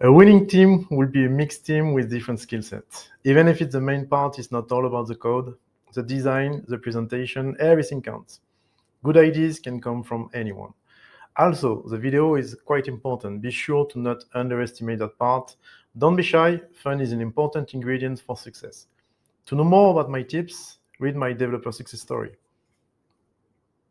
A winning team will be a mixed team with different skill sets. Even if it's the main part it's not all about the code, the design, the presentation, everything counts. Good ideas can come from anyone. Also, the video is quite important. Be sure to not underestimate that part. Don't be shy. Fun is an important ingredient for success. To know more about my tips, read my developer success story.